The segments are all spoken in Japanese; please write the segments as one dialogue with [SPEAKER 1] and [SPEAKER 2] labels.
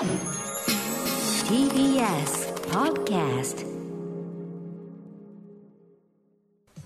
[SPEAKER 1] TBS Podcast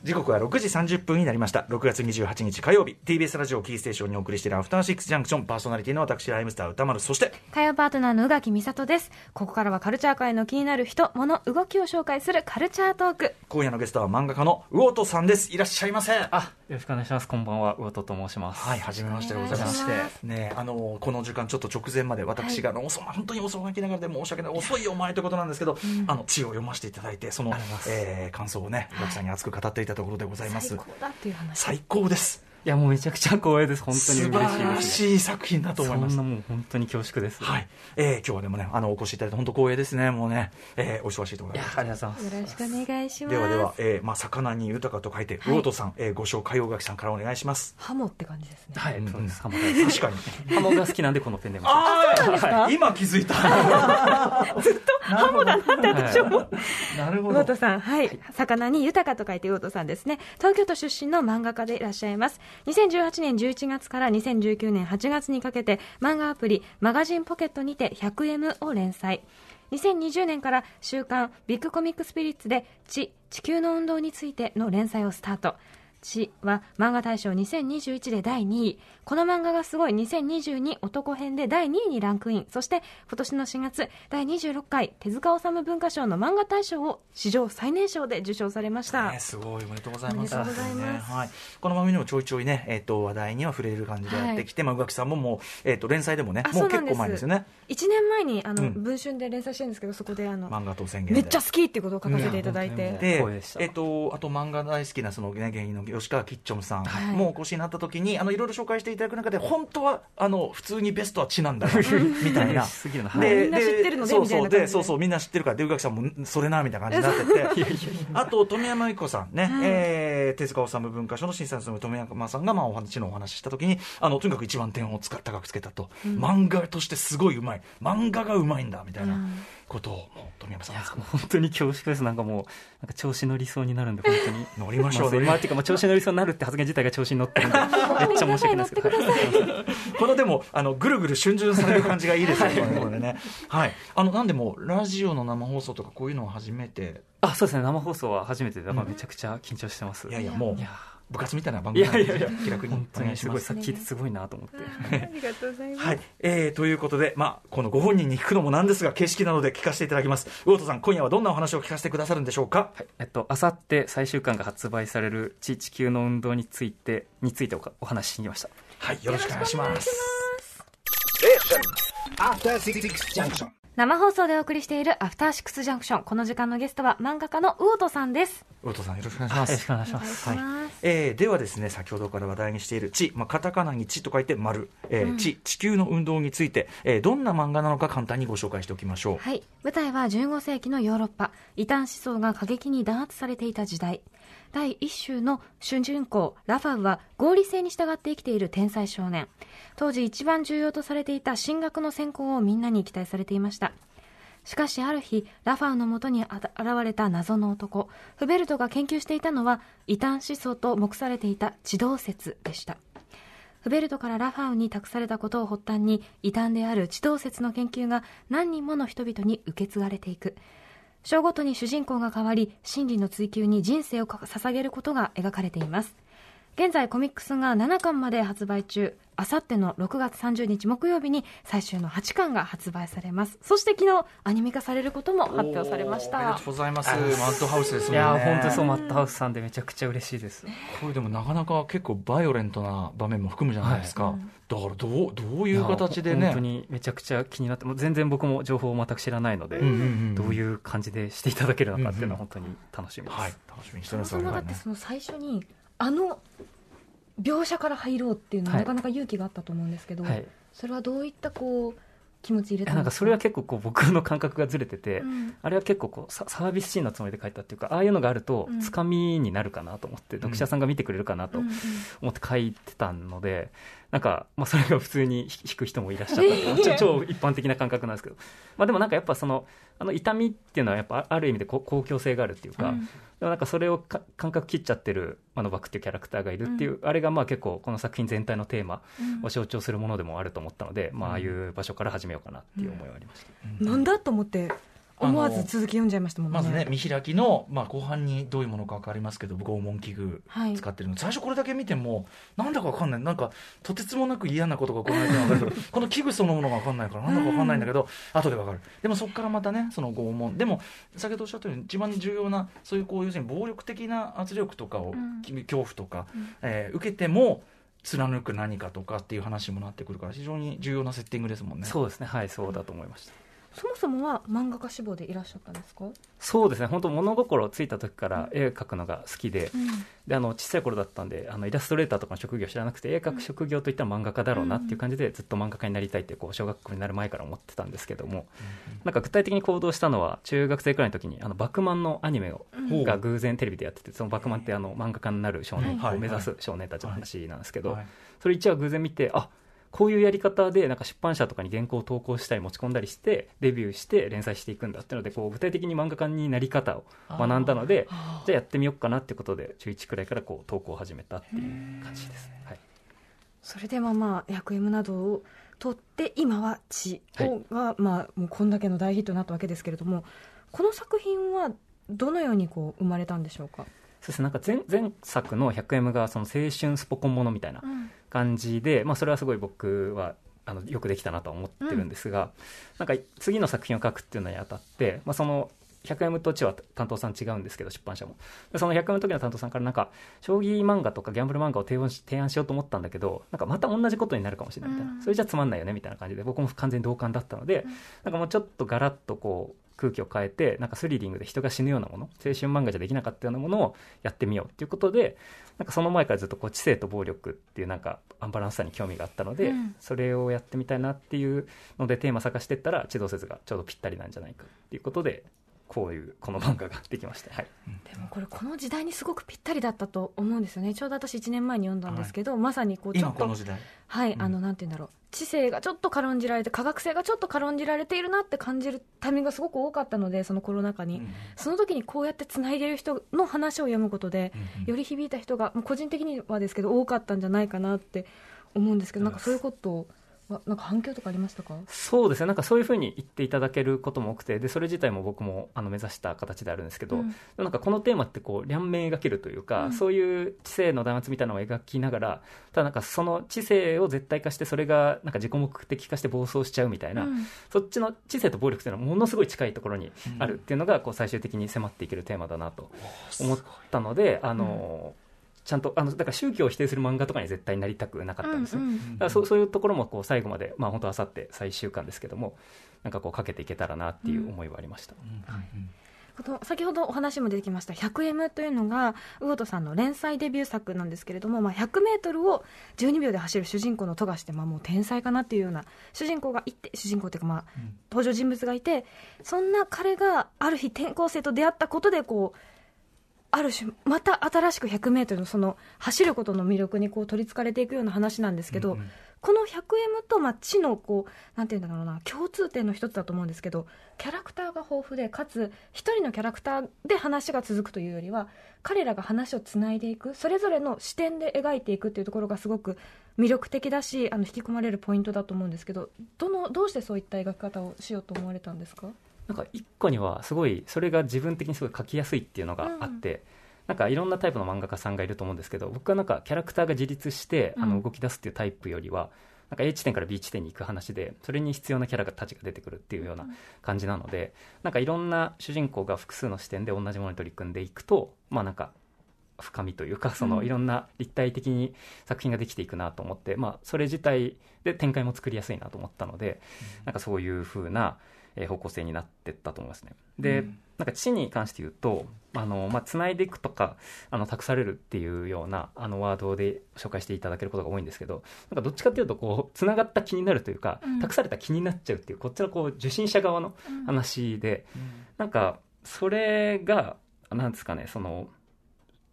[SPEAKER 2] 時刻は6時30分になりました。6月28日火曜日。TBS ラジオキーステーションにお送りしているアフターシックスジャンクション。パーソナリティの私ライムスター歌丸。そして
[SPEAKER 3] 火曜パートナーの宇垣美里です。ここからはカルチャー界の気になる人物動きを紹介するカルチャートーク。
[SPEAKER 2] 今夜のゲストは漫画家の魚戸さんです。いらっしゃいませ。
[SPEAKER 4] あ、よろしくお願いします。こんばんは、魚戸と申します。
[SPEAKER 2] はい、はじめましてでございま
[SPEAKER 3] しま。
[SPEAKER 2] ね、あのこの時間ちょっと直前まで私があの、遅本当に遅まきながらで申し訳ない遅いよお前ということなんですけど、あの地を読ませていただいてそのえー感想をね、お客さんに熱く語っていたところでございます。
[SPEAKER 3] 最高だっていう話
[SPEAKER 2] 最高です。
[SPEAKER 4] いや、もうめちゃくちゃ光栄です。本当に
[SPEAKER 2] 素晴
[SPEAKER 4] 嬉しい
[SPEAKER 2] ら
[SPEAKER 4] です。
[SPEAKER 2] しい作品だと思います
[SPEAKER 4] そんな。もう本当に恐縮です。
[SPEAKER 2] はい、えー、今日はでもね、あのお越しいただいて本当光栄ですね。もうね、えー、お忙しいところ
[SPEAKER 4] いや、ありがとうございます。
[SPEAKER 3] よろしくお願いします
[SPEAKER 2] ではでは、えー、まあ魚に豊かと書いて、
[SPEAKER 3] はい
[SPEAKER 2] 魚戸さん、えー、ご紹介大垣さんからお願いします。
[SPEAKER 3] ハモって感じですね
[SPEAKER 4] はい、
[SPEAKER 2] うん
[SPEAKER 4] そうです。ハモ大好き
[SPEAKER 2] 確かに。
[SPEAKER 4] ハモが好きなんで、このペンでも。
[SPEAKER 2] あ
[SPEAKER 3] そうなんですか？
[SPEAKER 2] 今気づいた。
[SPEAKER 3] ハモだなって私は思って
[SPEAKER 2] なるほど。
[SPEAKER 3] 魚戸さん、はい、魚に豊かと書いて魚戸さんですね。東京都出身の漫画家でいらっしゃいます。2018年11月から2019年8月にかけて、漫画アプリ、マガジンポケットにて 100M を連載。2020年から週刊ビッグコミックスピリッツで地、地球の運動についての連載をスタート。地は漫画大賞2021で第2位。この漫画がすごい2022男編で第2位にランクイン。そして今年の4月、第26回手塚治虫文化賞の漫画大賞を史上最年少で受賞されました。
[SPEAKER 2] ね、すごいおめでとうございます。
[SPEAKER 3] おめでとうございます
[SPEAKER 2] ねはい、この番組にもちょいちょいね、えっ、と話題には触れる感じでやってきて、まあ宇垣さんももうえっ、と連載でもね、
[SPEAKER 3] あ
[SPEAKER 2] もう結構前ですよね。
[SPEAKER 3] 1年前にあの、
[SPEAKER 2] うん
[SPEAKER 3] 文春で連載してるんですけどそこであの
[SPEAKER 2] 漫画と宣言で。
[SPEAKER 3] めっちゃ好きってことを書かせていただいて、
[SPEAKER 2] えっ、とあと漫画大好きなそのね芸人の吉川きっちょむさん
[SPEAKER 3] はい。
[SPEAKER 2] もお越しになった時に、あのいろいろ紹介していただく中で本当はあの普通にベストは地なんだよみたいな。で
[SPEAKER 4] い。
[SPEAKER 3] みんな知ってるので
[SPEAKER 2] そうそうで。そうそうみんな知ってるからで宇垣さんもんそれなみたいな感じになってて。あと富山由紀子さんね、
[SPEAKER 3] はい。
[SPEAKER 2] えー手塚治虫文化賞の審査員を務める富山さんがまあお話のお話しした時にあのとにかく一番点をつか高くつけたと、漫画としてすごいうまい。漫画がうまいんだみたいなことを富山さん
[SPEAKER 4] 本当に恐縮です。なんかもう、なんか調子乗りそうになるんで、本当に。
[SPEAKER 2] 乗りましょう
[SPEAKER 4] まあ、まあっていうか、まあ、調子乗りそうになるって発言自体が調子に乗ってるんで、めっちゃ申し訳ないですけど。はい
[SPEAKER 2] このでもあのぐるぐる春巡される感じがいいですよねこれねはいあのなんでもラジオの生放送とかこういうのは初めて
[SPEAKER 4] あ、そうですね。生放送は初めてで、だからめちゃくちゃ緊張してます。
[SPEAKER 2] いやいやもう部活みたいな番
[SPEAKER 4] い
[SPEAKER 2] 組なんで
[SPEAKER 4] やいやいや
[SPEAKER 2] 気楽に
[SPEAKER 4] 本当にすごい、
[SPEAKER 2] お願いします
[SPEAKER 4] さっき聞いてすごいなと思って。
[SPEAKER 3] ありがとうございます、
[SPEAKER 2] はい、えー、ということで、まあ、このご本人に聞くのもなんですが、形式なので聞かせていただきます。魚戸さん、今夜はどんなお話を聞かせてくださるんでしょうか？
[SPEAKER 4] はい、えっと、あさって最終巻が発売される地地球の運動について、についておかお話ししに来ました。
[SPEAKER 2] はい、よろしくお願いします。
[SPEAKER 5] After Six Junction.
[SPEAKER 3] 生放送でお送りしているアフターシックスジャンクション。この時間のゲストは漫画家の魚戸さんです。
[SPEAKER 2] 魚戸さん、よろしくお願いします。
[SPEAKER 4] よろしく。お願いします。
[SPEAKER 2] はいえーではですね先ほどから話題にしている地、まあ、カタカナに地と書いて丸、えー地地球の運動について、えーどんな漫画なのか簡単にご紹介しておきましょう、
[SPEAKER 3] はい。舞台は15世紀のヨーロッパ。異端思想が過激に弾圧されていた時代第一週の主人公ラファウは合理性に従って生きている天才少年。当時一番重要とされていた進学の専攻をみんなに期待されていました。しかしある日ラファウのもとに現れた謎の男。フベルトが研究していたのは異端思想と目されていた地動説でした。フベルトからラファウに託されたことを発端に異端である地動説の研究が何人もの人々に受け継がれていく。章ごとに主人公が変わり真理の追求に人生を捧げることが描かれています。現在コミックスが7巻まで発売中。あさっての6月30日木曜日に最終の8巻が発売されます。そして昨日アニメ化されることも発表されました。
[SPEAKER 2] ありがとうございます。マッドハウスですもんね。
[SPEAKER 4] いやー、本当にそう、マットハウスさんでめちゃくちゃ嬉しいです。
[SPEAKER 2] これでもなかなか結構バイオレントな場面も含むじゃないですか、だからどうどういう形でね。
[SPEAKER 4] 本当にめちゃくちゃ気になって、もう全然僕も情報を全く知らないので、
[SPEAKER 2] うんうんうん
[SPEAKER 4] どういう感じでしていただけるのかっていうのは本当に楽しみです。
[SPEAKER 2] はい楽しみにして
[SPEAKER 3] そも
[SPEAKER 2] ます
[SPEAKER 3] そもだってその最初にあの描写から入ろうっていうのは
[SPEAKER 4] はい。
[SPEAKER 3] なかなか勇気があったと思うんですけど、
[SPEAKER 4] はい。
[SPEAKER 3] それはどういったこう気持ち入れ
[SPEAKER 4] いやなんかそれは結構こう僕の感覚がずれてて、
[SPEAKER 3] うん。
[SPEAKER 4] あれは結構こうササービスシーンのつもりで書いたっていうかああいうのがあると
[SPEAKER 3] うん。
[SPEAKER 4] つかみになるかなと思って、読者さんが見てくれるかなと
[SPEAKER 3] うんうん。
[SPEAKER 4] 思って書いてたのでなんか、まあ、それが普通に引 く人もいらっしゃった。超一般的な感覚なんですけど、まあ、でもなんかやっぱそのあの痛みっていうのはやっぱある意味でこ公共性があるっていうか、
[SPEAKER 3] うん。
[SPEAKER 4] でもなんかそれをか感覚切っちゃってるマノバクっていうキャラクターがいるっていう、あれがまあ結構この作品全体のテーマを象徴するものでもあると思ったので、まあ、ああいう場所から始めようかなっていう思いはありました。
[SPEAKER 3] なんだと思って思わず続き読んじゃいましたもんね。
[SPEAKER 2] まずね見開きの、まあ、後半にどういうものか分かりますけど拷問器具
[SPEAKER 3] はい。
[SPEAKER 2] 使ってるの、最初これだけ見てもなんだか分かんない。なんかとてつもなく嫌なことが行われてるのが分かるけど この器具そのものが分かんないからなんだか分かんないんだけど、後で分かる。でもそこからまたねその拷問。でも先ほどおっしゃったように一番重要なそういうこう要するに暴力的な圧力とかを、
[SPEAKER 3] うん。
[SPEAKER 2] 恐怖とか、えー受けても貫く何かとかっていう話にもなってくるから非常に重要なセッティングですもんね。
[SPEAKER 4] そうですね。はいそうだと思いました
[SPEAKER 3] そもそもは漫画家志望でいらっしゃったんですか、
[SPEAKER 4] そうですね。本当物心ついた時から絵描くのが好きで,、
[SPEAKER 3] うん。
[SPEAKER 4] であの小さい頃だったんであのイラストレーターとかの職業知らなくて絵描く職業といったら漫画家だろうなっていう感じでずっと漫画家になりたいってこう小学校になる前から思ってたんですけども、なんか具体的に行動したのは中学生くらいの時にあのバクマンのアニメを、
[SPEAKER 2] うん。
[SPEAKER 4] が偶然テレビでやっててそのバクマンってあの漫画家になる少年
[SPEAKER 2] はい。
[SPEAKER 4] を目指す少年たちの話なんですけど、
[SPEAKER 2] はい。
[SPEAKER 4] それ一話偶然見てあこういうやり方でなんか出版社とかに原稿を投稿したり持ち込んだりしてデビューして連載していくんだっていうのでこう具体的に漫画家になり方を学んだのでじゃあやってみようかなってことで中1くらいからこう投稿を始めたっていう感じです、はい、
[SPEAKER 3] それでまあまあ役 M などを取って今は「血を
[SPEAKER 4] はい。
[SPEAKER 3] が、まあもうこんだけの大ヒットになったわけですけれどもこの作品はどのようにこう生まれたんでしょうか、
[SPEAKER 4] そうですね。なんか前前作の 100M がその青春スポコンものみたいな感じで、まあ、それはすごい僕はあのよくできたなとは思ってるんですが、なんか次の作品を書くっていうのにあたって、まあ、その 100M と地は担当さん違うんですけど出版社も。でその 100M の時の担当さんからなんか将棋漫画とかギャンブル漫画を提案し提案しようと思ったんだけどなんかまた同じことになるかもしれないみたいな、
[SPEAKER 3] うん。
[SPEAKER 4] それじゃつまんないよねみたいな感じで僕も完全に同感だったので、なんかもうちょっとガラッとこう空気を変えてなんかスリリングで人が死ぬようなもの青春漫画じゃできなかったようなものをやってみようっていうことでなんかその前からずっとこう知性と暴力っていうなんかアンバランスさに興味があったので、
[SPEAKER 3] うん。
[SPEAKER 4] それをやってみたいなっていうのでテーマ探していったら地動説がちょうどぴったりなんじゃないかっていうことでこういうこの漫画ができました、はい、
[SPEAKER 3] でもこれこの時代にすごくぴったりだったと思うんですよね。ちょうど私1年前に読んだんですけど、まさにこうちょっと
[SPEAKER 2] 今この時代。
[SPEAKER 3] はい、
[SPEAKER 2] うん。
[SPEAKER 3] あのなんて言うんだろう。知性がちょっと軽んじられて科学性がちょっと軽んじられているなって感じるタイミングがすごく多かったのでそのコロナ禍に、その時にこうやってつないでる人の話を読むことで、より響いた人がもう個人的にはですけど多かったんじゃないかなって思うんですけどなんかそういうことはなんか反響とかありましたか？
[SPEAKER 4] そうですね。なんかそういうふうに言っていただけることも多くてでそれ自体も僕もあの目指した形であるんですけど、
[SPEAKER 3] うん。
[SPEAKER 4] なんかこのテーマってこう両面描けるというか、
[SPEAKER 3] うん。
[SPEAKER 4] そういう知性の弾圧みたいなのを描きながらただなんかその知性を絶対化してそれがなんか自己目的化して暴走しちゃうみたいな、
[SPEAKER 3] うん。
[SPEAKER 4] そっちの知性と暴力っていうのはものすごい近いところにあるっていうのがこう最終的に迫っていけるテーマだなと思ったのであの、ちゃんとあのだから宗教を否定する漫画とかに絶対なりたくなかったんですね。
[SPEAKER 3] うんうん。
[SPEAKER 4] だからそうそういうところもこう最後まで、まあ、本当あさって最終巻ですけどもなんかこうかけていけたらなっていう思いはありました、
[SPEAKER 3] 先ほどお話も出てきました 100M というのが魚戸さんの連載デビュー作なんですけれども、まあ、100m を12秒で走る主人公の富樫って、まあ、もう天才かなっていうような主人公がいて主人公っていうか、まあ、登場人物がいてそんな彼がある日転校生と出会ったことでこうある種また新しく 100m のその走ることの魅力にこう取りつかれていくような話なんですけど、
[SPEAKER 2] うんうん。
[SPEAKER 3] この 100M と、まあ、知のこうなんていうんだろうな共通点の一つだと思うんですけどキャラクターが豊富でかつ一人のキャラクターで話が続くというよりは彼らが話をつないでいくそれぞれの視点で描いていくっていうところがすごく魅力的だしあの引き込まれるポイントだと思うんですけどどのどうしてそういった描き方をしようと思われたんですか？
[SPEAKER 4] なんか一個にはすごいそれが自分的にすごい書きやすいっていうのがあって、なんかいろんなタイプの漫画家さんがいると思うんですけど僕はなんかキャラクターが自立してあ
[SPEAKER 3] うん。
[SPEAKER 4] の動き出すっていうタイプよりは、なんか A 地点から B 地点に行く話でそれに必要なキャラたちが出てくるっていうような感じなのでなんかいろんな主人公が複数の視点で同じものに取り組んでいくとまあなんか深みというかその
[SPEAKER 3] うん。
[SPEAKER 4] いろんな立体的に作品ができていくなと思って、まあ、それ自体で展開も作りやすいなと思ったので、なんかそういう風なえー方向性になってったと思いますね。で、
[SPEAKER 2] うん。
[SPEAKER 4] なんか知に関して言うと、あの、まあ、繋いでいくとか、あの、託されるっていうような、あの、ワードで紹介していただけることが多いんですけど、なんかどっちかっていうと、こう、繋がった気になるというか、
[SPEAKER 3] うん。
[SPEAKER 4] 託された気になっちゃうっていう、こっちのこう、受信者側の話で、なんか、それが、なんですかね、その、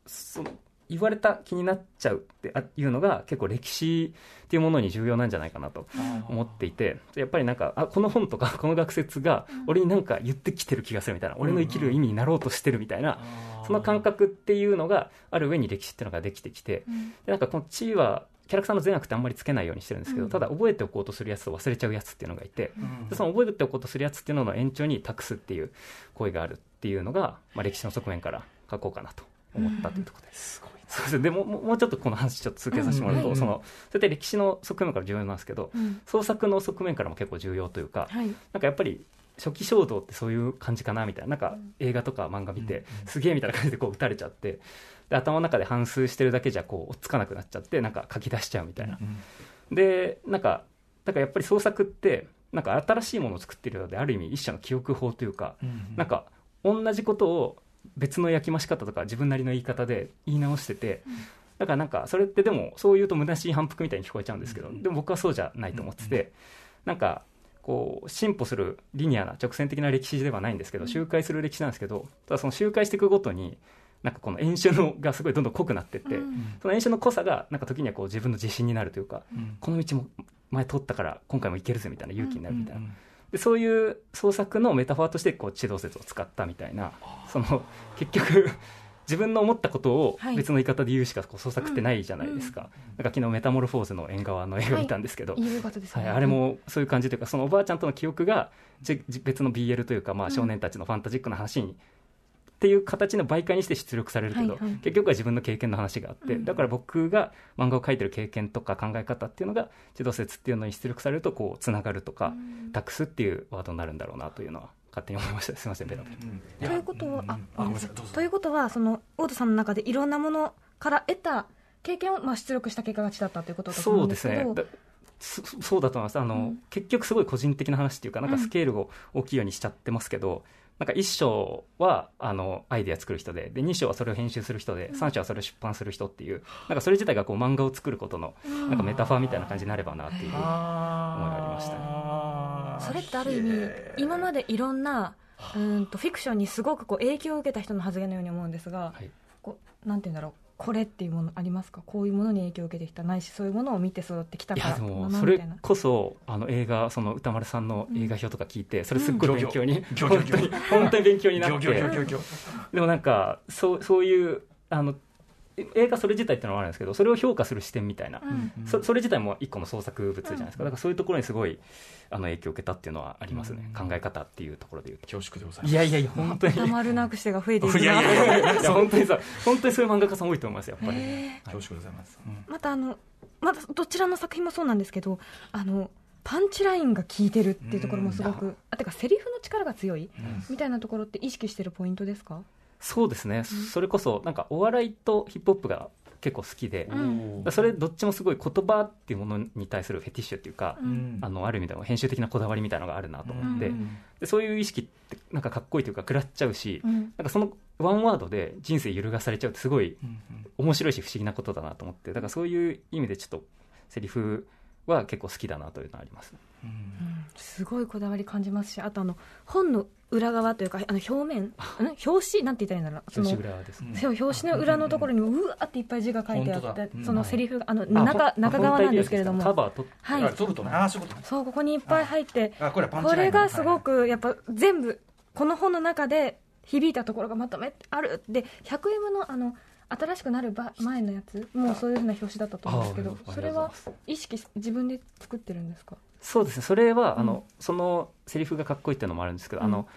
[SPEAKER 4] その言われた気になっちゃうってあいうのが結構歴史っていうものに重要なんじゃないかなと思っていてやっぱりなんかあこの本とか この学説が俺になんか言ってきてる気がするみたいな、俺の生きる意味になろうとしてるみたいな、その感覚っていうのがある上に歴史っていうのができてきて、でなんかこの地位はキャラクターの善悪ってあんまりつけないようにしてるんですけど、ただ覚えておこうとするやつと忘れちゃうやつっていうのがいて、でその覚えておこうとするやつっていうのの延長に託すっていう行為があるっていうのが、まあ、歴史の側面から書こうかなと思ったというところです。そうですでももうちょっとこの話ちょっと続けさせてもらうと、
[SPEAKER 3] うん
[SPEAKER 4] そのそうやって歴史の側面から重要なんですけど、
[SPEAKER 3] うん。
[SPEAKER 4] 創作の側面からも結構重要というか、
[SPEAKER 3] はい。
[SPEAKER 4] なんかやっぱり初期衝動ってそういう感じかなみたいななんか映画とか漫画見て、すげえみたいな感じでこう打たれちゃってで頭の中で反芻してるだけじゃこう追っつかなくなっちゃってなんか書き出しちゃうみたいな、でなんかだからやっぱり創作ってなんか新しいものを作ってるようである意味一種の記憶法というか、なんか同じことを別の焼き増し方とか自分なりの言い方で言い直してて、だからなんかそれってでもそう言うと虚しい反復みたいに聞こえちゃうんですけど、でも僕はそうじゃないと思ってて、なんかこう進歩するリニアな直線的な歴史ではないんですけど周回する歴史なんですけどただその周回していくごとになんかこの演習のがすごいどんどん濃くなってって、その演習の濃さがなんか時にはこう自分の自信になるというか、この道も前通ったから今回も行けるぜみたいな勇気になるみたいな、でそういう創作のメタファーとしてこう地動説を使ったみたいなその結局 自分の思ったことを
[SPEAKER 3] はい。
[SPEAKER 4] 別の言い方で言うしかこう創作ってないじゃないですか、なんか昨日メタモルフォーゼの縁側の映画見たんですけど、
[SPEAKER 3] いうことですね、
[SPEAKER 4] はい、あれもそういう感じというかそのおばあちゃんとの記憶が別の BL というか、まあ、少年たちのファンタジックな話に、っていう形の媒介にして出力されるけど、
[SPEAKER 3] はいはい。
[SPEAKER 4] 結局は自分の経験の話があって、だから僕が漫画を描いてる経験とか考え方っていうのが地動説っていうのに出力されるとこうつながるとか、託すっていうワードになるんだろうなというのは勝手に思いました。すいませんベラベラ
[SPEAKER 3] ということは、あ、
[SPEAKER 2] あごめんなさい。
[SPEAKER 3] ということは、その、大戸さんの中でいろんなものから得た経験を、まあ、出力した結果がちだったということだと思
[SPEAKER 4] そううん
[SPEAKER 3] でけど、
[SPEAKER 4] ですすね。だそそうだと思います。あの、結局すごい個人的な話っていうかなんかスケールを大きいようにしちゃってますけど、なんか1章はあのアイデア作る人でで2章はそれを編集する人で3章はそれを出版する人っていうなんかそれ自体がこう漫画を作ることのなんかメタファーみたいな感じになればなっていう思いがありましたね。
[SPEAKER 3] それってある意味、今までいろんな、うーんとフィクションにすごくこう影響を受けた人の発言のように思うんですが、
[SPEAKER 4] はい。
[SPEAKER 3] こうなんて言うんだろう、これっていうものありますか？こういうものに影響を受けてきた、ないし、そういうものを見て育ってきた
[SPEAKER 4] いやで
[SPEAKER 3] からか
[SPEAKER 4] もそれ
[SPEAKER 3] なみたいな。
[SPEAKER 4] こそあの映画その歌丸さんの映画表とか聞いてそれすっごい勉強に、
[SPEAKER 2] ギョギョ
[SPEAKER 4] 本当に本当に勉強になって。でもなんかそうそういうあのえ映画それ自体っていうのはあるんですけどそれを評価する視点みたいな、
[SPEAKER 3] うん。
[SPEAKER 4] そそれ自体も一個の創作物じゃないですか。だからそういうところにすごいあの影響を受けたっていうのはありますね、考え方っていうところで言うと。
[SPEAKER 2] 恐縮でございます。
[SPEAKER 4] いやいやいや本当に。
[SPEAKER 3] たまるなくしてが増えていく。
[SPEAKER 2] いやいやいやいや
[SPEAKER 4] いや本当にさ本当にそういう漫画家さん多いと思いますやっぱり、
[SPEAKER 2] 恐縮でございます、うん。
[SPEAKER 3] またあのまたどちらの作品もそうなんですけどあのパンチラインが効いてるっていうところもすごく、あてかセリフの力が強い、みたいなところって意識してるポイントですか？
[SPEAKER 4] そうですね、それこそなんかお笑いとヒップホップが結構好きで、それどっちもすごい言葉っていうものに対するフェティッシュっていうか、
[SPEAKER 2] うん。
[SPEAKER 4] あのある意味でも編集的なこだわりみたいなのがあるなと思って、
[SPEAKER 3] うん。
[SPEAKER 4] でそういう意識ってなんかかっこいいというか食らっちゃうし、
[SPEAKER 3] うん。
[SPEAKER 4] なんかそのワンワードで人生揺るがされちゃうってすごい
[SPEAKER 2] うん。
[SPEAKER 4] 面白いし不思議なことだなと思ってだからそういう意味でちょっとセリフは結構好きだなというのはあります。
[SPEAKER 2] うん。
[SPEAKER 3] すごいこだわり感じますしあとあの本の裏側というかあの表面？ん？表紙？なんて言ったらいいんだろう。その表紙の裏のところにもうわーっていっぱい字が書いてあってそのセリフがあの
[SPEAKER 4] あ
[SPEAKER 3] 中中側なんですけれども。
[SPEAKER 4] カバーと
[SPEAKER 3] はい。
[SPEAKER 2] あ取るとね。ああそうこ
[SPEAKER 3] ここにいっぱい入って
[SPEAKER 2] あこれ
[SPEAKER 3] がすごくやっぱ全部この本の中で響いたところがまとめてある。で 100M のあの新しくなるば前のやつ？もうそういうふうな表紙だったと思うんですけど
[SPEAKER 4] ああ
[SPEAKER 3] それは意識し自分で作ってるんですか？
[SPEAKER 4] そうですね。それは、あ
[SPEAKER 3] うん。
[SPEAKER 4] のそのセリフがかっこいいっていうのもあるんですけど、
[SPEAKER 3] うん。
[SPEAKER 4] あの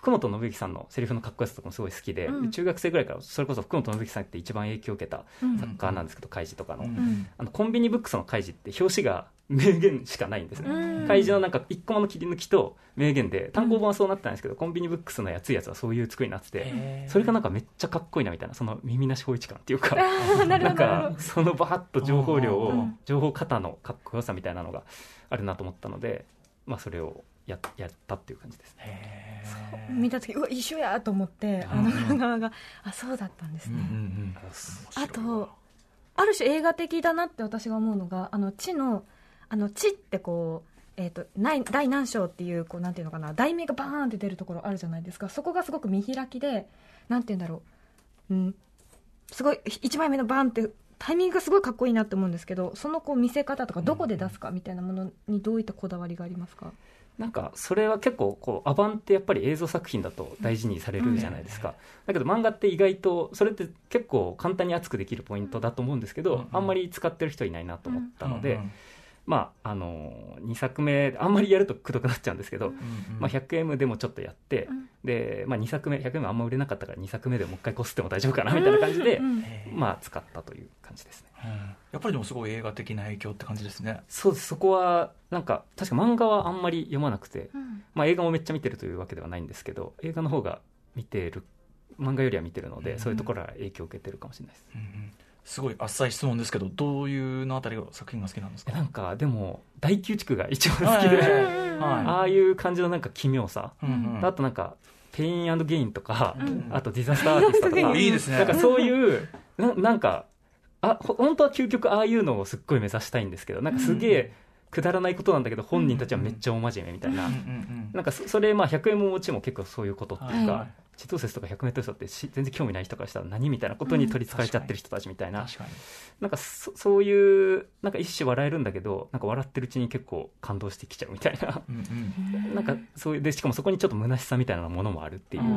[SPEAKER 4] 福本信之さんのセリフのかっこよさとかもすごい好きで、
[SPEAKER 3] うん。
[SPEAKER 4] 中学生ぐらいからそれこそ福本信之さんって一番影響を受けた
[SPEAKER 3] うん。
[SPEAKER 4] 作家なんですけど、開示とかの,、
[SPEAKER 2] うん。
[SPEAKER 3] うん
[SPEAKER 4] あのコンビニブックスの開示って表紙が名言しかないんですね、
[SPEAKER 3] うん。
[SPEAKER 4] 開示のなんか一個もの切り抜きと名言で単行本はそうなってたんですけど、コンビニブックスのやついやつはそういう作りになっててそれがなんかめっちゃかっこいいなみたいなその耳なし法一感っていうか
[SPEAKER 3] な
[SPEAKER 4] んかそのバーッと情報量を
[SPEAKER 3] うん。
[SPEAKER 4] 情報型のかっこよさみたいなのがあるなと思ったので、まあ、それをややったっていう感じですね。
[SPEAKER 3] 見た時うわ一緒やと思ってあの裏側があそうだったんです
[SPEAKER 2] ーうんう
[SPEAKER 3] ね、
[SPEAKER 2] ん。
[SPEAKER 3] あとある種映画的だなって私が思うのがあの地のあの地ってこうえー、とない大難章っていうこうなんていうのかな題名がバーンって出るところあるじゃないですか。そこがすごく見開きでなんていうんだろう、うん、すごい1枚目のバンってタイミングがすごいかっこいいなって思うんですけどそのこう見せ方とかどこで出すかみたいなものにどういったこだわりがありますか、
[SPEAKER 4] なんかそれは結構こうアバンってやっぱり映像作品だと大事にされるじゃないですか、だけど漫画って意外とそれって結構簡単に熱くできるポイントだと思うんですけど、
[SPEAKER 2] うん。
[SPEAKER 4] あんまり使ってる人いないなと思ったので、まああの2作目あんまりやるとくどくなっちゃうんですけど、
[SPEAKER 2] うんうん
[SPEAKER 4] まあ、100M でもちょっとやって、
[SPEAKER 3] うん。
[SPEAKER 4] で、まあ、2作目 100M あんま売れなかったから2作目でもう一回こすっても大丈夫かなみたいな感じで、
[SPEAKER 3] うん
[SPEAKER 4] まあ使ったという感じですね。
[SPEAKER 2] うん。やっぱりでもすごい映画的な影響って感じですね。
[SPEAKER 4] そうです。そこはなんか確か漫画はあんまり読まなくて、
[SPEAKER 3] うん。
[SPEAKER 4] まあ、映画もめっちゃ見てるというわけではないんですけど映画の方が見てる漫画よりは見てるので、
[SPEAKER 2] うん
[SPEAKER 4] そういうところから影響を受けてるかもしれないです、
[SPEAKER 2] うんうんすごい浅い質問ですけどどういうのあたりが作品が好きなんですか？
[SPEAKER 4] えなんかでも大宮地区が一番好きで、
[SPEAKER 2] はい
[SPEAKER 4] ああいう感じのなんか奇妙さ、
[SPEAKER 2] うんうん。
[SPEAKER 4] あとなんかペインゲインとか、
[SPEAKER 3] うん。
[SPEAKER 4] あとディザスターアーティストとか。
[SPEAKER 2] いいですね。
[SPEAKER 4] なんかそういうななんかあほ本当は究極ああいうのをすっごい目指したいんですけどなんかすげえくだらないことなんだけど本人たちはめっちゃ大真面目みたいな、
[SPEAKER 2] うんうん
[SPEAKER 4] なんかそそれまあひゃくえむももちろん結構そういうことっていうか、
[SPEAKER 2] はい
[SPEAKER 4] 地動説とか 100m 走ってし全然興味ない人からしたら何みたいなことに取りつかれちゃってる人たちみたいな、
[SPEAKER 2] 確かに。
[SPEAKER 4] なんかそそういうなんか一種笑えるんだけどなんか笑ってるうちに結構感動してきちゃうみたいな。
[SPEAKER 2] うんうん。
[SPEAKER 4] なんかそういうでしかもそこにちょっと虚しさみたいなものもあるっていう、
[SPEAKER 2] あ
[SPEAKER 4] なん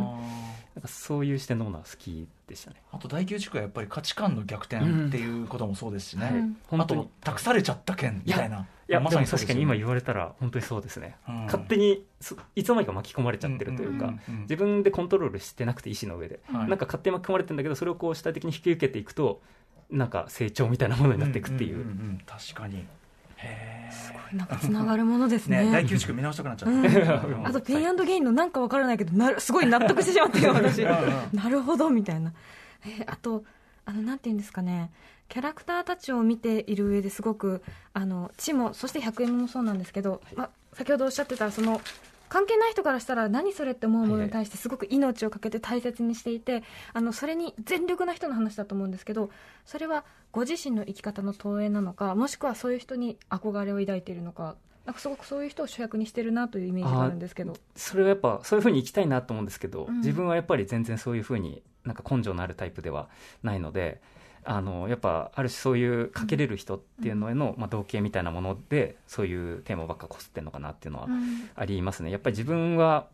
[SPEAKER 2] ー
[SPEAKER 4] かそういう視点のものは好きでしたね。
[SPEAKER 2] あと大宮地区はやっぱり価値観の逆転っていうこともそうですしね、
[SPEAKER 4] はい。
[SPEAKER 3] うん
[SPEAKER 2] あ
[SPEAKER 4] 本当に。
[SPEAKER 2] と託されちゃった件みたいな。い
[SPEAKER 4] や
[SPEAKER 2] まさにね
[SPEAKER 4] 確かに今言われたら本当にそうですね、
[SPEAKER 2] うん。
[SPEAKER 4] 勝手にそいつの間にか巻き込まれちゃってるというか、
[SPEAKER 2] んんうん
[SPEAKER 4] 自分でコントロールしてなくて意思の上で、
[SPEAKER 2] はい。
[SPEAKER 4] なんか勝手に巻き込まれてるんだけどそれをこう主体的に引き受けていくとなんか成長みたいなものになっていくっていう,、
[SPEAKER 2] んんんん確かにへ
[SPEAKER 3] なんかつながるものです
[SPEAKER 2] え、
[SPEAKER 3] ね
[SPEAKER 2] ね、大見直したくなっちゃった、
[SPEAKER 3] うん。あとペインゲインのなんかわからないけどなるすごい納得してしまってよ私 なるほどみたいな、えーあとあのなんていうんですかね。キャラクターたちを見ている上ですごくあのチ。もそしてひゃくえむもそうなんですけど、ま、先ほどおっしゃってたその関係ない人からしたら何それって思うものに対してすごく命をかけて大切にしていてあのそれに全力な人の話だと思うんですけどそれはご自身の生き方の投影なのかもしくはそういう人に憧れを抱いているのかなんかすごくそういう人を主役にしてるなというイメージがあるんですけど。
[SPEAKER 4] それはやっぱそういうふうに生きたいなと思うんですけど、
[SPEAKER 3] うん。
[SPEAKER 4] 自分はやっぱり全然そういうふうになんか根性のあるタイプではないのであのやっぱある種そういうかけれる人っていうのへの、まあ、同型みたいなものでそういうテーマばっかこすってんのかなっていうのは
[SPEAKER 3] うん。
[SPEAKER 4] ありますね。やっぱり自分は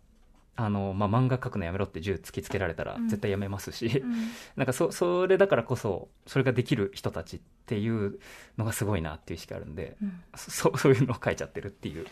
[SPEAKER 4] あの、まあ、漫画描くのやめろって銃突きつけられたら
[SPEAKER 3] うん。
[SPEAKER 4] 絶対やめますし、
[SPEAKER 3] うん。
[SPEAKER 4] なんかそそれだからこそそれができる人たちっていうのがすごいなっていう意識あるんで、
[SPEAKER 3] うん。
[SPEAKER 4] そ そういうのを書いちゃってるっていう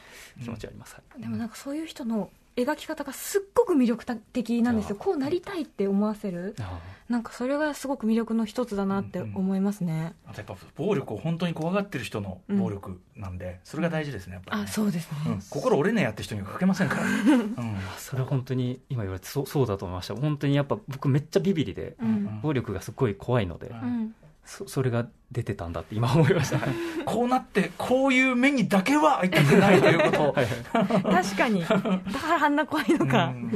[SPEAKER 4] 気持ちはあります、はい。
[SPEAKER 3] でもなんかそういう人の描き方がすっごく魅力的なんですよ。こうなりたいって思わせる。
[SPEAKER 4] あ
[SPEAKER 3] なんかそれがすごく魅力の一つだなって思いますね、
[SPEAKER 2] あとやっぱ暴力を本当に怖がってる人の暴力なんで、それが大事ですねやっぱりね、
[SPEAKER 3] あそうですね、
[SPEAKER 2] うん。心折れねえやって人には書けませんから、うん。
[SPEAKER 4] それは本当に今言われてそうそうだと思いました。本当にやっぱ僕めっちゃビビりで
[SPEAKER 3] うん。
[SPEAKER 4] 暴力がすごい怖いので、
[SPEAKER 2] うん。
[SPEAKER 3] うん
[SPEAKER 4] そそれが出てたんだって今思いました、
[SPEAKER 2] こうなってこういう目にだけは会いたくないということ。を、
[SPEAKER 3] 確かに。だからあんな怖いのか、
[SPEAKER 2] うん。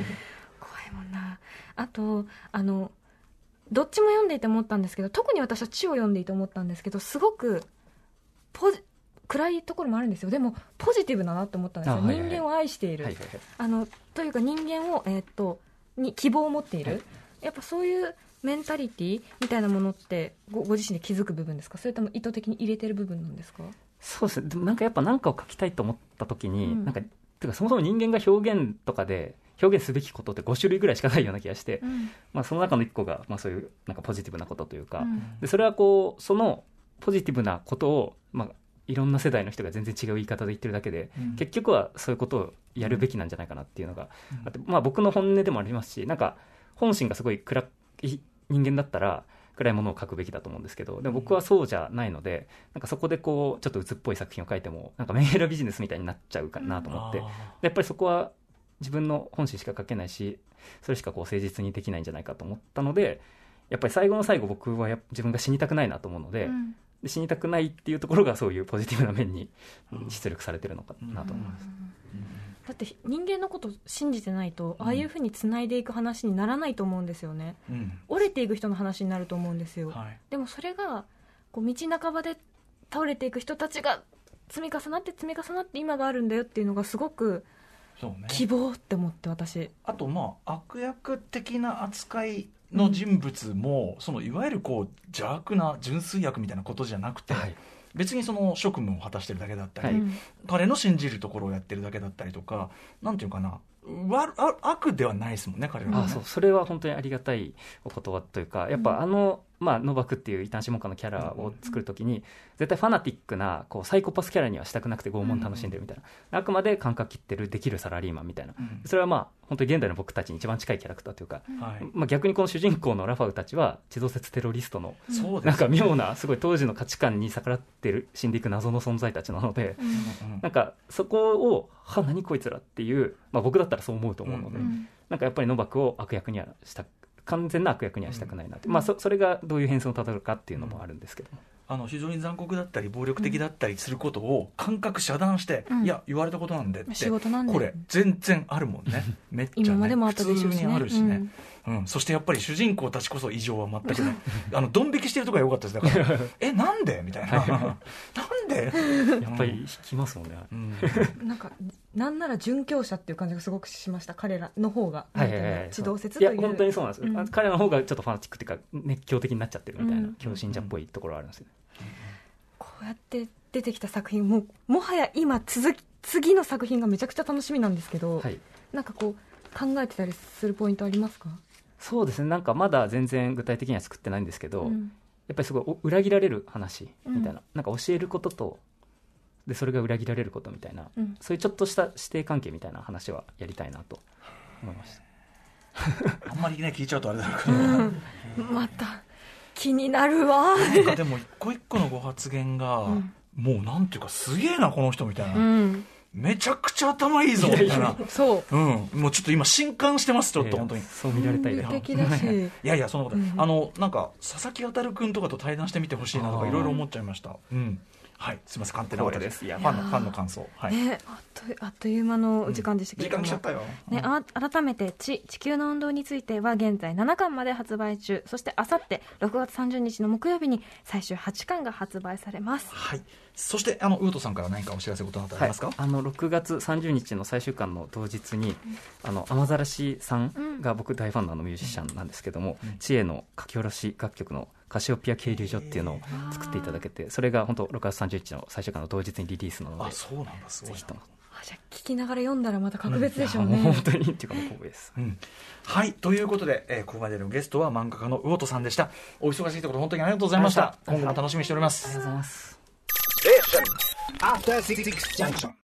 [SPEAKER 3] 怖いもんな。あとあのどっちも読んでいて思ったんですけど特に私は「地」を読んでいて思ったんですけどすごくポジ暗いところもあるんですよ。でもポジティブだなって思ったんですよ、
[SPEAKER 4] あはいはい。
[SPEAKER 3] 人間を愛している、
[SPEAKER 4] はいはいはい。
[SPEAKER 3] あのというか人間を、えーっとに希望を持っている、
[SPEAKER 4] はい。
[SPEAKER 3] やっぱそういうメンタリティみたいなものってごご自身で気づく部分ですか？それとも意図的に入れてる部分なんですか？
[SPEAKER 4] そうですね。なんかやっぱ何かを書きたいと思った時に、
[SPEAKER 3] うん。
[SPEAKER 4] なんかてかそもそも人間が表現とかで表現すべきことって5種類ぐらいしかないような気がして、
[SPEAKER 3] うん。
[SPEAKER 4] まあ、その中の1個が、まあ、そういうなんかポジティブなことというか、
[SPEAKER 3] うん。
[SPEAKER 4] でそれはこうそのポジティブなことを、まあ、いろんな世代の人が全然違う言い方で言ってるだけで、
[SPEAKER 2] うん。
[SPEAKER 4] 結局はそういうことをやるべきなんじゃないかなっていうのがあって、まあ、僕の本音でもありますしなんか本心がすごい暗い人間だったら暗いものを書くべきだと思うんですけどでも僕はそうじゃないのでなんかそこでこうちょっと鬱っぽい作品を書いてもなんかメンヘラビジネスみたいになっちゃうかなと思って、でやっぱりそこは自分の本心しか書けないしそれしかこう誠実にできないんじゃないかと思ったのでやっぱり最後の最後僕は自分が死にたくないなと思うので,、
[SPEAKER 3] うん。
[SPEAKER 4] で死にたくないっていうところがそういうポジティブな面に出力されてるのかなと思います。
[SPEAKER 3] だって人間のことを信じてないとああいうふうにつないでいく話にならないと思うんですよね。
[SPEAKER 2] うん。
[SPEAKER 3] 折れていく人の話になると思うんですよ、
[SPEAKER 2] はい。
[SPEAKER 3] でもそれがこう道半ばで倒れていく人たちが積み重なって積み重なって今があるんだよっていうのがすごく希望って思って私。
[SPEAKER 2] あとまあ悪役的な扱いの人物も、そのいわゆるこう邪悪な純粋悪みたいなことじゃなくて、
[SPEAKER 4] はい
[SPEAKER 2] 別にその職務を果たしてるだけだったり、
[SPEAKER 4] はい。
[SPEAKER 2] 彼の信じるところをやってるだけだったりとかなんていうかな悪あ悪ではないですもんね彼らはね。
[SPEAKER 4] あそう。それは本当にありがたいお言葉というかやっぱあの、まあ、ノバクっていう異端諮問家のキャラを作るときに絶対ファナティックなこうサイコパスキャラにはしたくなくて拷問楽しんでるみたいな、あくまで感覚切ってるできるサラリーマンみたいな、
[SPEAKER 2] うん。
[SPEAKER 4] それはまあ本当に現代の僕たちに一番近いキャラクターというか、
[SPEAKER 2] はい。
[SPEAKER 4] まあ、逆にこの主人公のラファウたちは地動説テロリストのなんか妙なすごい当時の価値観に逆らってる死んでいく謎の存在たちなので、
[SPEAKER 2] うん。
[SPEAKER 4] なんかそこを「は何こいつら」っていう、まあ、僕だったらそう思うと思うので、
[SPEAKER 2] うん
[SPEAKER 4] なんかやっぱりノバクを悪役にはした完全な悪役にはしたくないなって、まあ、そそれがどういう変遷をたどるかっていうのもあるんですけども、
[SPEAKER 2] あの非常に残酷だったり暴力的だったりすることを感覚遮断して、
[SPEAKER 3] うん。
[SPEAKER 2] いや言われたことなんでって
[SPEAKER 3] 仕事なんで。
[SPEAKER 2] これ全然あるもんね。めっちゃ、ね、
[SPEAKER 3] 今までもあったでしょうしね。
[SPEAKER 2] 普通にあるしね、うんそしてやっぱり主人公たちこそ異常は全くない。あのドン引きしてるとこが良かったです。だから えなんで？みたいな。なんで、
[SPEAKER 4] やっぱり引きますもんね、
[SPEAKER 2] うん。
[SPEAKER 6] なんかなんなら殉教者っていう感じがすごくしました。彼らの方が
[SPEAKER 4] はいはいはい。
[SPEAKER 6] 地動説
[SPEAKER 4] い
[SPEAKER 6] という。
[SPEAKER 4] や本当にそうなんです。よ、
[SPEAKER 6] うん。
[SPEAKER 4] 彼の方がちょっとファナティックっていうか熱狂的になっちゃってるみたいな、
[SPEAKER 6] うん。
[SPEAKER 4] 狂信者っぽいところはあるんですよね、
[SPEAKER 6] こうやって出てきた作品ももはや今続き次の作品がめちゃくちゃ楽しみなんですけど、
[SPEAKER 4] はい。
[SPEAKER 6] なんかこう考えてたりするポイントありますか、
[SPEAKER 4] そうですね。なんかまだ全然具体的には作ってないんですけど、
[SPEAKER 6] うん。
[SPEAKER 4] やっぱりすごいお裏切られる話みたいな、なんか教えることとでそれが裏切られることみたいな、
[SPEAKER 6] うん。
[SPEAKER 4] そういうちょっとした師弟関係みたいな話はやりたいなと思いました。
[SPEAKER 2] あんまりね聞いちゃうとあれだけど、
[SPEAKER 6] また気になるわ。
[SPEAKER 2] なんかでも一個一個のご発言が、
[SPEAKER 6] ん。
[SPEAKER 2] もうなんていうかすげえなこの人みたいな、
[SPEAKER 6] うん
[SPEAKER 2] めちゃくちゃ頭いいぞみたいな。
[SPEAKER 6] そう。
[SPEAKER 2] うん、もうちょっと今震撼してますちょっと本当に
[SPEAKER 4] いやいやそう見られたいです
[SPEAKER 6] 無敵だし。
[SPEAKER 2] いやいやそんなこと
[SPEAKER 6] うん。
[SPEAKER 2] あのなんか佐々木航君とかと対談してみてほしいなとかいろいろ思っちゃいました。うんはい。すみません。勝手な
[SPEAKER 4] です。いや
[SPEAKER 2] ファンのファンの感想。はい、
[SPEAKER 6] ねあっとあっという間のお時間でしたけども、
[SPEAKER 2] 間来ちゃったよ、
[SPEAKER 3] ね、あ改めて地「地球の運動」については現在7巻まで発売中。そしてあさって6月30日の木曜日に最終8巻が発売されます。
[SPEAKER 2] はい。そしてあのウートさんから何かお知らせことなどあり
[SPEAKER 4] はい
[SPEAKER 2] ますか、、
[SPEAKER 4] あの6月30日の最終巻の当日に、あの雨ざらしさんが僕大ファンのあのミュージシャンなんですけども、知恵の書き下ろし楽曲のカシオピア渓流所っていうのを作っていただけて、それが本当6月30日の最終巻の当日にリリースなので、
[SPEAKER 2] あそうなんだすごい。な
[SPEAKER 4] ぜひとも。
[SPEAKER 6] あじゃあ聞きながら読んだらまた格別でしょうね、
[SPEAKER 4] いやもう本当にっていうかもう光栄です。
[SPEAKER 2] うん。はいということで、えーここまでのゲストは漫画家の魚戸さんでした。お忙しいところ本当にありがとうございました。
[SPEAKER 4] ありがとうございました。
[SPEAKER 2] 今後も楽しみにしております。
[SPEAKER 4] ありがとうございます。